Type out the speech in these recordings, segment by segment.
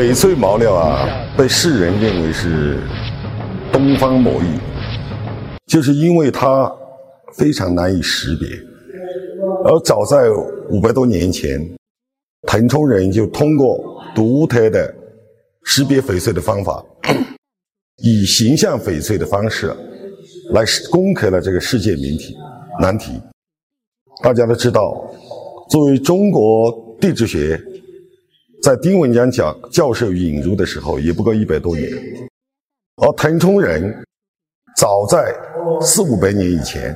翡翠毛料啊，被世人认为是东方魔玉，就是因为它非常难以识别。而早在五百多年前，腾冲人就通过独特的识别翡翠的方法，以形象翡翠的方式来攻克了这个世界谜题难题。大家都知道，作为中国地质学。在丁文江讲教授引入的时候，也不过一百多年，而腾冲人早在四五百年以前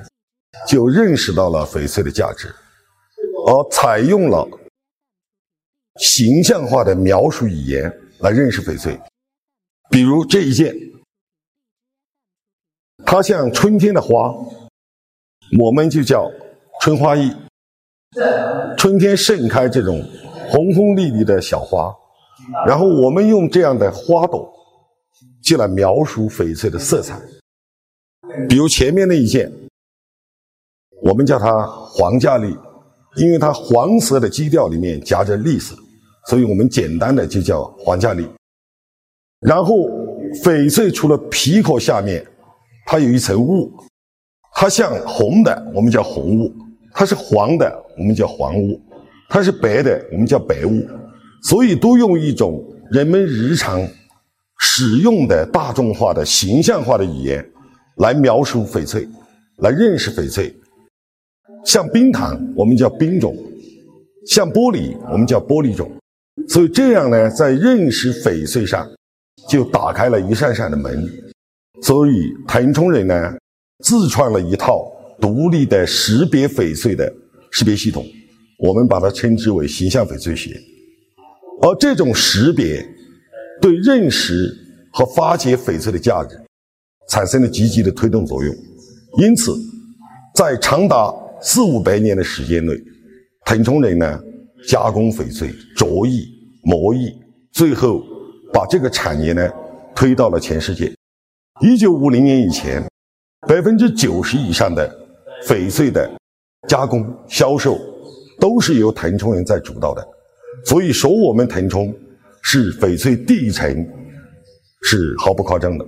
就认识到了翡翠的价值，而采用了形象化的描述语言来认识翡翠。比如这一件，它像春天的花，我们就叫春花艺。春天盛开这种。红红绿绿的小花，然后我们用这样的花朵，就来描述翡翠的色彩。比如前面那一件，我们叫它黄加绿，因为它黄色的基调里面夹着绿色，所以我们简单的就叫黄加绿。然后翡翠除了皮壳下面，它有一层雾，它像红的，我们叫红雾；它是黄的，我们叫黄雾。它是白的，我们叫白雾，所以都用一种人们日常使用的大众化的形象化的语言来描述翡翠，来认识翡翠。像冰糖，我们叫冰种；像玻璃，我们叫玻璃种。所以这样呢，在认识翡翠上就打开了一扇扇的门。所以腾冲人呢，自创了一套独立的识别翡翠的识别系统。我们把它称之为形象翡翠学，而这种识别对认识和发掘翡翠的价值产生了积极的推动作用。因此，在长达四五百年的时间内，腾冲人呢加工翡翠、琢艺、磨艺，最后把这个产业呢推到了全世界。一九五零年以前，百分之九十以上的翡翠的加工销售。都是由腾冲人在主导的，所以说我们腾冲是翡翠第一城，是毫不夸张的。